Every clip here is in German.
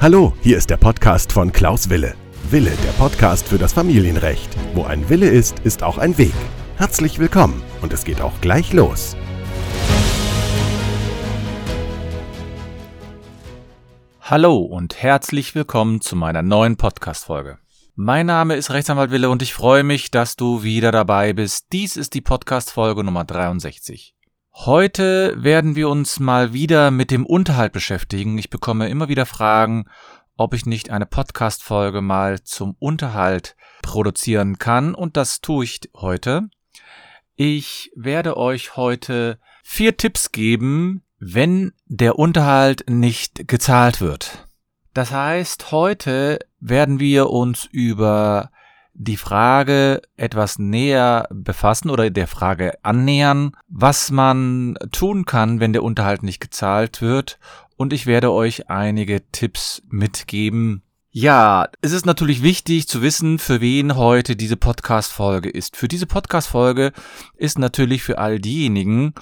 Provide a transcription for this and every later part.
Hallo, hier ist der Podcast von Klaus Wille. Wille, der Podcast für das Familienrecht. Wo ein Wille ist, ist auch ein Weg. Herzlich willkommen und es geht auch gleich los. Hallo und herzlich willkommen zu meiner neuen Podcast-Folge. Mein Name ist Rechtsanwalt Wille und ich freue mich, dass du wieder dabei bist. Dies ist die Podcast-Folge Nummer 63. Heute werden wir uns mal wieder mit dem Unterhalt beschäftigen. Ich bekomme immer wieder Fragen, ob ich nicht eine Podcast-Folge mal zum Unterhalt produzieren kann und das tue ich heute. Ich werde euch heute vier Tipps geben, wenn der Unterhalt nicht gezahlt wird. Das heißt, heute werden wir uns über die Frage etwas näher befassen oder der Frage annähern, was man tun kann, wenn der Unterhalt nicht gezahlt wird. Und ich werde euch einige Tipps mitgeben. Ja, es ist natürlich wichtig zu wissen, für wen heute diese Podcast-Folge ist. Für diese Podcast-Folge ist natürlich für all diejenigen,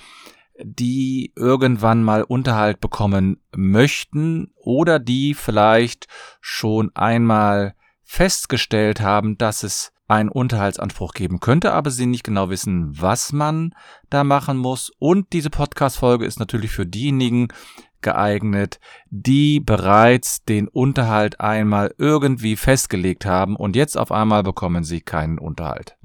die irgendwann mal Unterhalt bekommen möchten oder die vielleicht schon einmal festgestellt haben, dass es einen Unterhaltsanspruch geben könnte, aber sie nicht genau wissen, was man da machen muss. Und diese Podcast-Folge ist natürlich für diejenigen geeignet, die bereits den Unterhalt einmal irgendwie festgelegt haben und jetzt auf einmal bekommen sie keinen Unterhalt.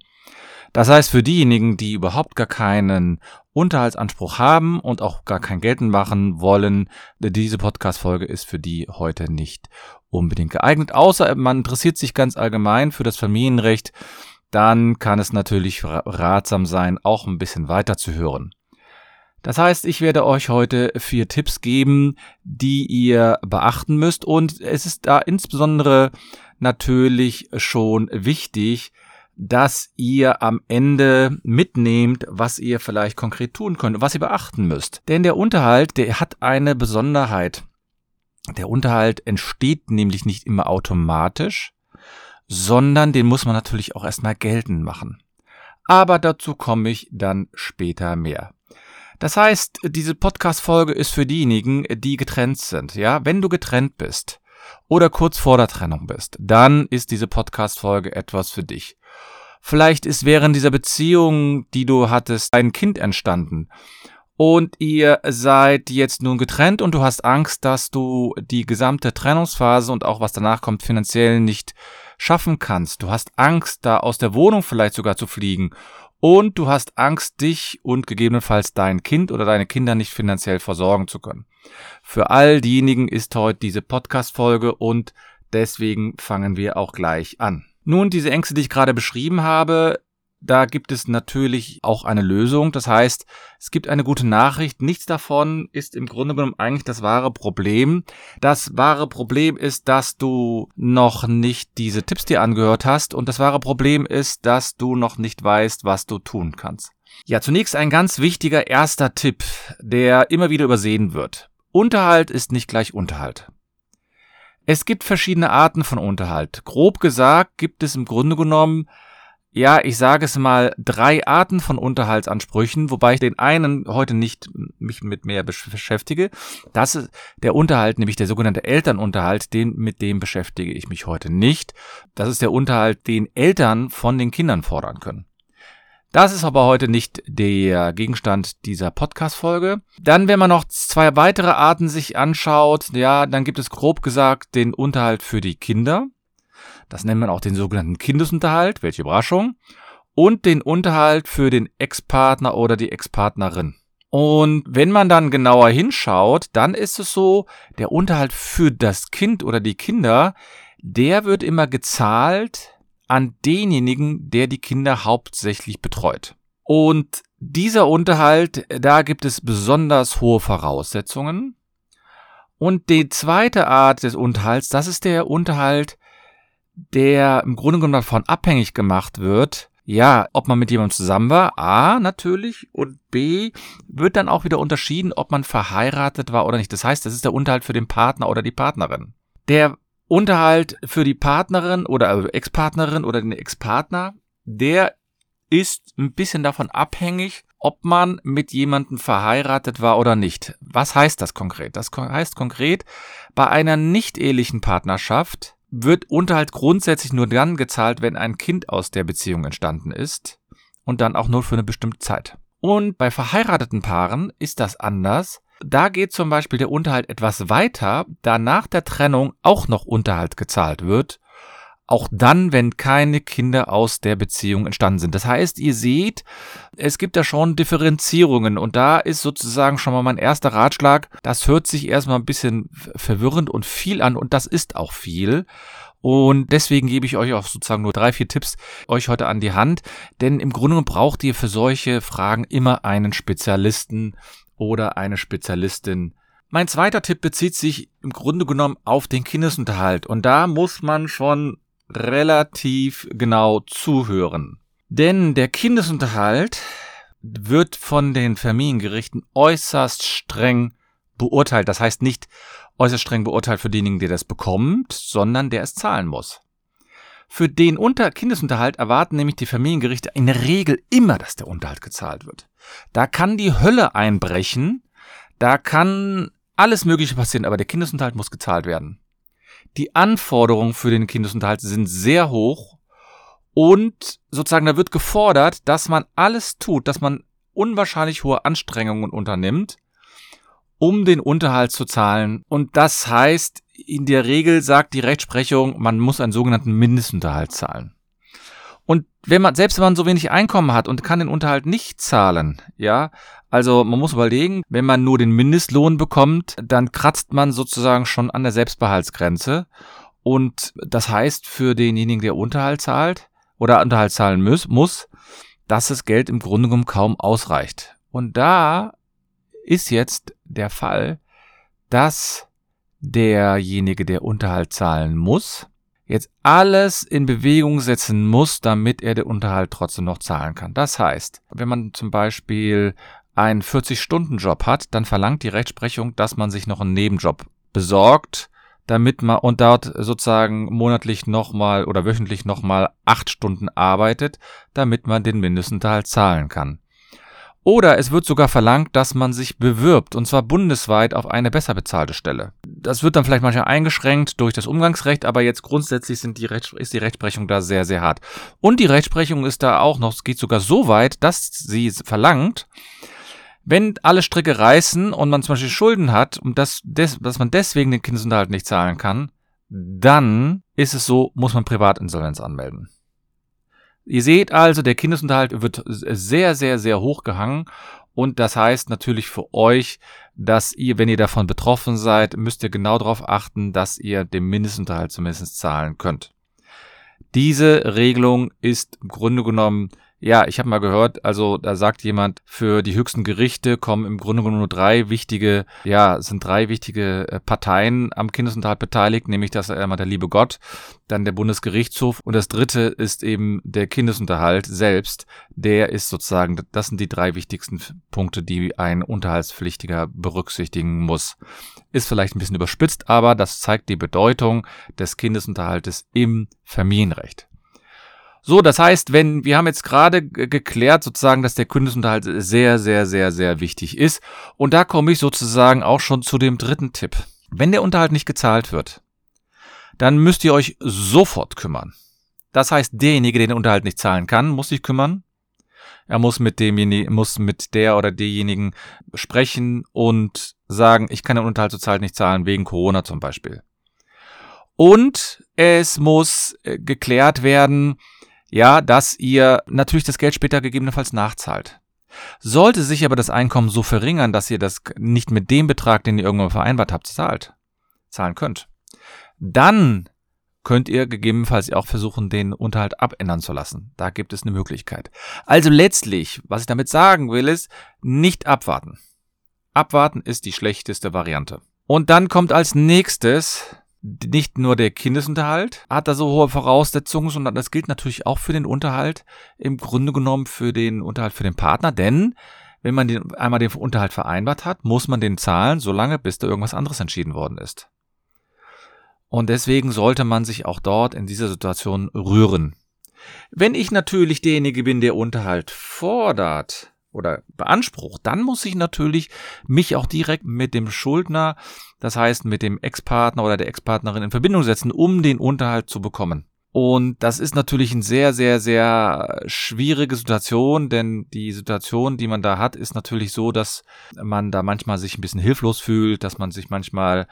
Das heißt, für diejenigen, die überhaupt gar keinen Unterhaltsanspruch haben und auch gar kein Gelten machen wollen, diese Podcast-Folge ist für die heute nicht unbedingt geeignet, außer man interessiert sich ganz allgemein für das Familienrecht, dann kann es natürlich ratsam sein, auch ein bisschen weiter zu hören. Das heißt, ich werde euch heute vier Tipps geben, die ihr beachten müsst und es ist da insbesondere natürlich schon wichtig, dass ihr am Ende mitnehmt, was ihr vielleicht konkret tun könnt, was ihr beachten müsst. Denn der Unterhalt, der hat eine Besonderheit. Der Unterhalt entsteht nämlich nicht immer automatisch, sondern den muss man natürlich auch erstmal geltend machen. Aber dazu komme ich dann später mehr. Das heißt, diese Podcast-Folge ist für diejenigen, die getrennt sind. Ja, wenn du getrennt bist oder kurz vor der Trennung bist, dann ist diese Podcast-Folge etwas für dich. Vielleicht ist während dieser Beziehung, die du hattest, ein Kind entstanden und ihr seid jetzt nun getrennt und du hast Angst, dass du die gesamte Trennungsphase und auch was danach kommt finanziell nicht schaffen kannst. Du hast Angst, da aus der Wohnung vielleicht sogar zu fliegen und du hast Angst, dich und gegebenenfalls dein Kind oder deine Kinder nicht finanziell versorgen zu können. Für all diejenigen ist heute diese Podcast-Folge und deswegen fangen wir auch gleich an. Nun, diese Ängste, die ich gerade beschrieben habe, da gibt es natürlich auch eine Lösung. Das heißt, es gibt eine gute Nachricht. Nichts davon ist im Grunde genommen eigentlich das wahre Problem. Das wahre Problem ist, dass du noch nicht diese Tipps dir angehört hast. Und das wahre Problem ist, dass du noch nicht weißt, was du tun kannst. Ja, zunächst ein ganz wichtiger erster Tipp, der immer wieder übersehen wird. Unterhalt ist nicht gleich Unterhalt. Es gibt verschiedene Arten von Unterhalt. Grob gesagt gibt es im Grunde genommen ja, ich sage es mal, drei Arten von Unterhaltsansprüchen, wobei ich den einen heute nicht mich mit mehr beschäftige. Das ist der Unterhalt, nämlich der sogenannte Elternunterhalt, den, mit dem beschäftige ich mich heute nicht. Das ist der Unterhalt, den Eltern von den Kindern fordern können. Das ist aber heute nicht der Gegenstand dieser Podcast-Folge. Dann, wenn man noch zwei weitere Arten sich anschaut, ja, dann gibt es grob gesagt den Unterhalt für die Kinder. Das nennt man auch den sogenannten Kindesunterhalt, welche Überraschung. Und den Unterhalt für den Ex-Partner oder die Ex-Partnerin. Und wenn man dann genauer hinschaut, dann ist es so, der Unterhalt für das Kind oder die Kinder, der wird immer gezahlt an denjenigen, der die Kinder hauptsächlich betreut. Und dieser Unterhalt, da gibt es besonders hohe Voraussetzungen. Und die zweite Art des Unterhalts, das ist der Unterhalt, der im Grunde genommen davon abhängig gemacht wird, ja, ob man mit jemandem zusammen war, A, natürlich, und B, wird dann auch wieder unterschieden, ob man verheiratet war oder nicht. Das heißt, das ist der Unterhalt für den Partner oder die Partnerin. Der Unterhalt für die Partnerin oder Ex-Partnerin oder den Ex-Partner, der ist ein bisschen davon abhängig, ob man mit jemandem verheiratet war oder nicht. Was heißt das konkret? Das heißt konkret, bei einer nicht-ehelichen Partnerschaft wird Unterhalt grundsätzlich nur dann gezahlt, wenn ein Kind aus der Beziehung entstanden ist und dann auch nur für eine bestimmte Zeit. Und bei verheirateten Paaren ist das anders. Da geht zum Beispiel der Unterhalt etwas weiter, da nach der Trennung auch noch Unterhalt gezahlt wird auch dann, wenn keine Kinder aus der Beziehung entstanden sind. Das heißt, ihr seht, es gibt da schon Differenzierungen und da ist sozusagen schon mal mein erster Ratschlag. Das hört sich erstmal ein bisschen verwirrend und viel an und das ist auch viel. Und deswegen gebe ich euch auch sozusagen nur drei, vier Tipps euch heute an die Hand. Denn im Grunde braucht ihr für solche Fragen immer einen Spezialisten oder eine Spezialistin. Mein zweiter Tipp bezieht sich im Grunde genommen auf den Kindesunterhalt. Und da muss man schon relativ genau zuhören. Denn der Kindesunterhalt wird von den Familiengerichten äußerst streng beurteilt. Das heißt nicht äußerst streng beurteilt für denjenigen, der das bekommt, sondern der es zahlen muss. Für den Unter Kindesunterhalt erwarten nämlich die Familiengerichte in der Regel immer, dass der Unterhalt gezahlt wird. Da kann die Hölle einbrechen, da kann alles Mögliche passieren, aber der Kindesunterhalt muss gezahlt werden. Die Anforderungen für den Kindesunterhalt sind sehr hoch und sozusagen da wird gefordert, dass man alles tut, dass man unwahrscheinlich hohe Anstrengungen unternimmt, um den Unterhalt zu zahlen. Und das heißt, in der Regel sagt die Rechtsprechung, man muss einen sogenannten Mindestunterhalt zahlen. Und wenn man, selbst wenn man so wenig Einkommen hat und kann den Unterhalt nicht zahlen, ja, also man muss überlegen, wenn man nur den Mindestlohn bekommt, dann kratzt man sozusagen schon an der Selbstbehaltsgrenze. Und das heißt für denjenigen, der Unterhalt zahlt oder Unterhalt zahlen muss, muss, dass das Geld im Grunde genommen kaum ausreicht. Und da ist jetzt der Fall, dass derjenige, der Unterhalt zahlen muss, jetzt alles in Bewegung setzen muss, damit er den Unterhalt trotzdem noch zahlen kann. Das heißt, wenn man zum Beispiel einen 40-Stunden-Job hat, dann verlangt die Rechtsprechung, dass man sich noch einen Nebenjob besorgt, damit man und dort sozusagen monatlich nochmal oder wöchentlich nochmal acht Stunden arbeitet, damit man den Mindestunterhalt zahlen kann. Oder es wird sogar verlangt, dass man sich bewirbt, und zwar bundesweit auf eine besser bezahlte Stelle. Das wird dann vielleicht manchmal eingeschränkt durch das Umgangsrecht, aber jetzt grundsätzlich sind die ist die Rechtsprechung da sehr, sehr hart. Und die Rechtsprechung ist da auch noch, es geht sogar so weit, dass sie verlangt, wenn alle Stricke reißen und man zum Beispiel Schulden hat und das, des, dass man deswegen den Kindesunterhalt nicht zahlen kann, dann ist es so, muss man Privatinsolvenz anmelden. Ihr seht also, der Kindesunterhalt wird sehr, sehr, sehr hoch gehangen. Und das heißt natürlich für euch, dass ihr, wenn ihr davon betroffen seid, müsst ihr genau darauf achten, dass ihr den Mindestunterhalt zumindest zahlen könnt. Diese Regelung ist im Grunde genommen ja, ich habe mal gehört, also da sagt jemand, für die höchsten Gerichte kommen im Grunde genommen nur drei wichtige, ja, sind drei wichtige äh, Parteien am Kindesunterhalt beteiligt, nämlich das einmal der liebe Gott, dann der Bundesgerichtshof und das dritte ist eben der Kindesunterhalt selbst. Der ist sozusagen, das sind die drei wichtigsten Punkte, die ein Unterhaltspflichtiger berücksichtigen muss. Ist vielleicht ein bisschen überspitzt, aber das zeigt die Bedeutung des Kindesunterhaltes im Familienrecht. So, das heißt, wenn wir haben jetzt gerade geklärt sozusagen, dass der Kundenunterhalt sehr, sehr, sehr, sehr wichtig ist. Und da komme ich sozusagen auch schon zu dem dritten Tipp. Wenn der Unterhalt nicht gezahlt wird, dann müsst ihr euch sofort kümmern. Das heißt, derjenige, der den Unterhalt nicht zahlen kann, muss sich kümmern. Er muss mit demjenigen, muss mit der oder derjenigen sprechen und sagen, ich kann den Unterhalt zurzeit nicht zahlen, wegen Corona zum Beispiel. Und es muss äh, geklärt werden, ja, dass ihr natürlich das Geld später gegebenenfalls nachzahlt. Sollte sich aber das Einkommen so verringern, dass ihr das nicht mit dem Betrag, den ihr irgendwann vereinbart habt, zahlt, zahlen könnt, dann könnt ihr gegebenenfalls auch versuchen, den Unterhalt abändern zu lassen. Da gibt es eine Möglichkeit. Also letztlich, was ich damit sagen will, ist, nicht abwarten. Abwarten ist die schlechteste Variante. Und dann kommt als nächstes nicht nur der Kindesunterhalt hat da so hohe Voraussetzungen, sondern das gilt natürlich auch für den Unterhalt, im Grunde genommen für den Unterhalt für den Partner, denn wenn man den, einmal den Unterhalt vereinbart hat, muss man den zahlen, solange bis da irgendwas anderes entschieden worden ist. Und deswegen sollte man sich auch dort in dieser Situation rühren. Wenn ich natürlich derjenige bin, der Unterhalt fordert, oder beansprucht, dann muss ich natürlich mich auch direkt mit dem Schuldner, das heißt mit dem Ex-Partner oder der Ex-Partnerin in Verbindung setzen, um den Unterhalt zu bekommen. Und das ist natürlich eine sehr, sehr, sehr schwierige Situation, denn die Situation, die man da hat, ist natürlich so, dass man da manchmal sich ein bisschen hilflos fühlt, dass man sich manchmal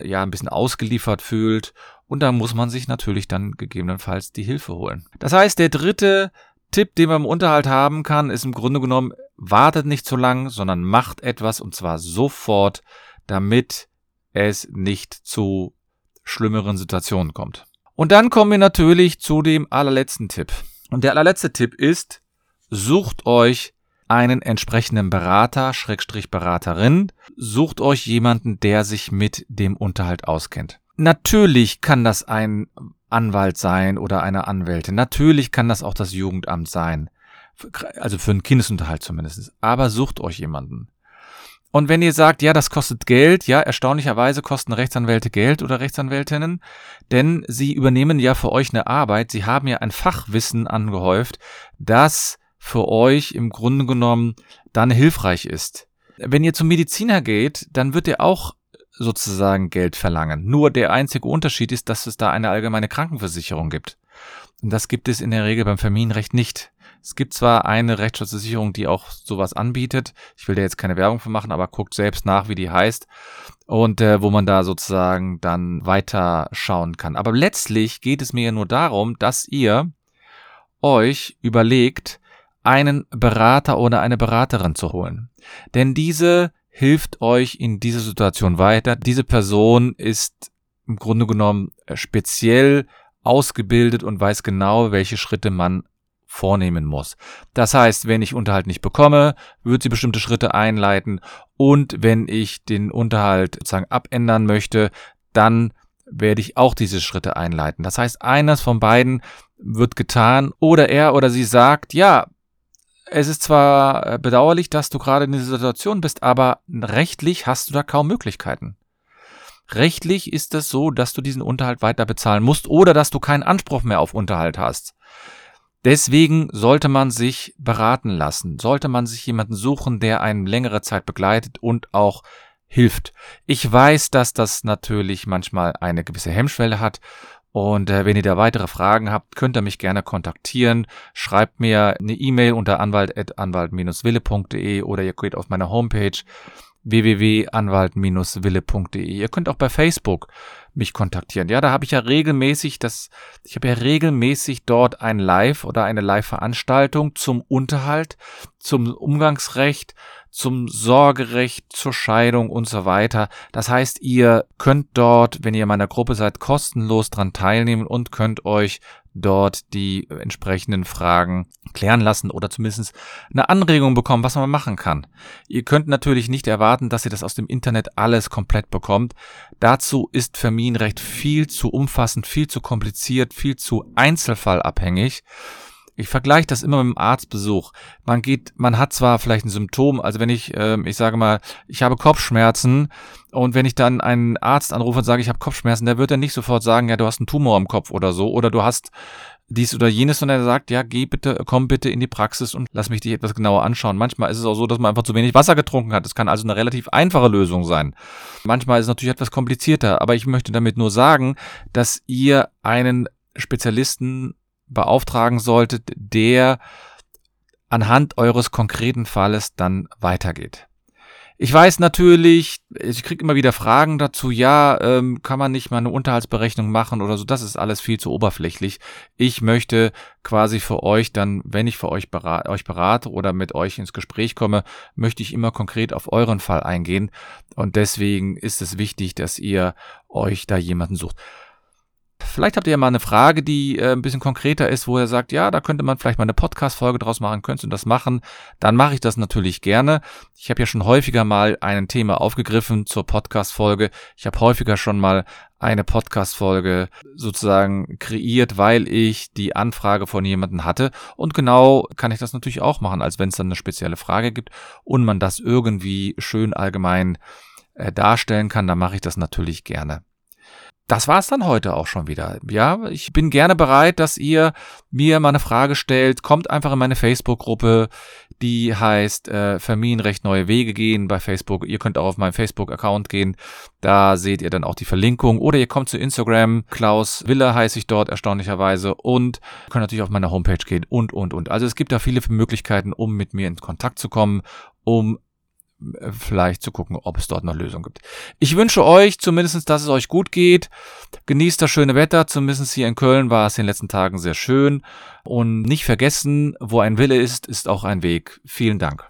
ja ein bisschen ausgeliefert fühlt und da muss man sich natürlich dann gegebenenfalls die Hilfe holen. Das heißt, der dritte Tipp, den man im Unterhalt haben kann, ist im Grunde genommen, wartet nicht zu lang, sondern macht etwas und zwar sofort, damit es nicht zu schlimmeren Situationen kommt. Und dann kommen wir natürlich zu dem allerletzten Tipp. Und der allerletzte Tipp ist, sucht euch einen entsprechenden Berater, Schrägstrich Beraterin, sucht euch jemanden, der sich mit dem Unterhalt auskennt. Natürlich kann das ein Anwalt sein oder eine Anwältin. Natürlich kann das auch das Jugendamt sein. Also für einen Kindesunterhalt zumindest. Aber sucht euch jemanden. Und wenn ihr sagt, ja, das kostet Geld, ja, erstaunlicherweise kosten Rechtsanwälte Geld oder Rechtsanwältinnen, denn sie übernehmen ja für euch eine Arbeit, sie haben ja ein Fachwissen angehäuft, das für euch im Grunde genommen dann hilfreich ist. Wenn ihr zum Mediziner geht, dann wird er auch sozusagen Geld verlangen. Nur der einzige Unterschied ist, dass es da eine allgemeine Krankenversicherung gibt. Und das gibt es in der Regel beim Familienrecht nicht. Es gibt zwar eine Rechtsschutzversicherung, die auch sowas anbietet. Ich will da jetzt keine Werbung für machen, aber guckt selbst nach, wie die heißt und äh, wo man da sozusagen dann weiter schauen kann. Aber letztlich geht es mir ja nur darum, dass ihr euch überlegt, einen Berater oder eine Beraterin zu holen. Denn diese hilft euch in dieser Situation weiter. Diese Person ist im Grunde genommen äh, speziell ausgebildet und weiß genau, welche Schritte man vornehmen muss. Das heißt, wenn ich Unterhalt nicht bekomme, wird sie bestimmte Schritte einleiten und wenn ich den Unterhalt sozusagen abändern möchte, dann werde ich auch diese Schritte einleiten. Das heißt, eines von beiden wird getan oder er oder sie sagt, ja, es ist zwar äh, bedauerlich, dass du gerade in dieser Situation bist, aber rechtlich hast du da kaum Möglichkeiten. Rechtlich ist es so, dass du diesen Unterhalt weiter bezahlen musst oder dass du keinen Anspruch mehr auf Unterhalt hast. Deswegen sollte man sich beraten lassen, sollte man sich jemanden suchen, der einen längere Zeit begleitet und auch hilft. Ich weiß, dass das natürlich manchmal eine gewisse Hemmschwelle hat und äh, wenn ihr da weitere Fragen habt, könnt ihr mich gerne kontaktieren. Schreibt mir eine E-Mail unter anwalt.anwalt-wille.de oder ihr geht auf meine Homepage www.anwalt-wille.de. Ihr könnt auch bei Facebook mich kontaktieren. Ja, da habe ich ja regelmäßig das, ich habe ja regelmäßig dort ein Live oder eine Live-Veranstaltung zum Unterhalt, zum Umgangsrecht, zum Sorgerecht, zur Scheidung und so weiter. Das heißt, ihr könnt dort, wenn ihr in meiner Gruppe seid, kostenlos dran teilnehmen und könnt euch dort die entsprechenden Fragen klären lassen oder zumindest eine Anregung bekommen, was man machen kann. Ihr könnt natürlich nicht erwarten, dass ihr das aus dem Internet alles komplett bekommt. Dazu ist Familienrecht viel zu umfassend, viel zu kompliziert, viel zu einzelfallabhängig. Ich vergleiche das immer mit dem Arztbesuch. Man geht, man hat zwar vielleicht ein Symptom, also wenn ich, äh, ich sage mal, ich habe Kopfschmerzen und wenn ich dann einen Arzt anrufe und sage, ich habe Kopfschmerzen, der wird dann nicht sofort sagen, ja, du hast einen Tumor im Kopf oder so oder du hast dies oder jenes, sondern er sagt, ja, geh bitte, komm bitte in die Praxis und lass mich dich etwas genauer anschauen. Manchmal ist es auch so, dass man einfach zu wenig Wasser getrunken hat. Es kann also eine relativ einfache Lösung sein. Manchmal ist es natürlich etwas komplizierter, aber ich möchte damit nur sagen, dass ihr einen Spezialisten beauftragen solltet, der anhand eures konkreten Falles dann weitergeht. Ich weiß natürlich, ich kriege immer wieder Fragen dazu, ja, ähm, kann man nicht mal eine Unterhaltsberechnung machen oder so, das ist alles viel zu oberflächlich. Ich möchte quasi für euch dann, wenn ich für euch, berat, euch berate oder mit euch ins Gespräch komme, möchte ich immer konkret auf euren Fall eingehen und deswegen ist es wichtig, dass ihr euch da jemanden sucht. Vielleicht habt ihr ja mal eine Frage, die äh, ein bisschen konkreter ist, wo er sagt, ja, da könnte man vielleicht mal eine Podcast-Folge draus machen, könntest du das machen? Dann mache ich das natürlich gerne. Ich habe ja schon häufiger mal ein Thema aufgegriffen zur Podcast-Folge. Ich habe häufiger schon mal eine Podcast-Folge sozusagen kreiert, weil ich die Anfrage von jemandem hatte. Und genau kann ich das natürlich auch machen, als wenn es dann eine spezielle Frage gibt und man das irgendwie schön allgemein äh, darstellen kann, dann mache ich das natürlich gerne. Das war's dann heute auch schon wieder. Ja, ich bin gerne bereit, dass ihr mir mal eine Frage stellt. Kommt einfach in meine Facebook-Gruppe, die heißt äh, Familienrecht neue Wege gehen bei Facebook. Ihr könnt auch auf meinen Facebook-Account gehen. Da seht ihr dann auch die Verlinkung. Oder ihr kommt zu Instagram. Klaus Wille heiße ich dort erstaunlicherweise. Und könnt natürlich auf meine Homepage gehen und, und, und. Also es gibt da viele Möglichkeiten, um mit mir in Kontakt zu kommen, um vielleicht zu gucken, ob es dort noch Lösungen gibt. Ich wünsche euch zumindest, dass es euch gut geht. Genießt das schöne Wetter. Zumindest hier in Köln war es in den letzten Tagen sehr schön. Und nicht vergessen, wo ein Wille ist, ist auch ein Weg. Vielen Dank.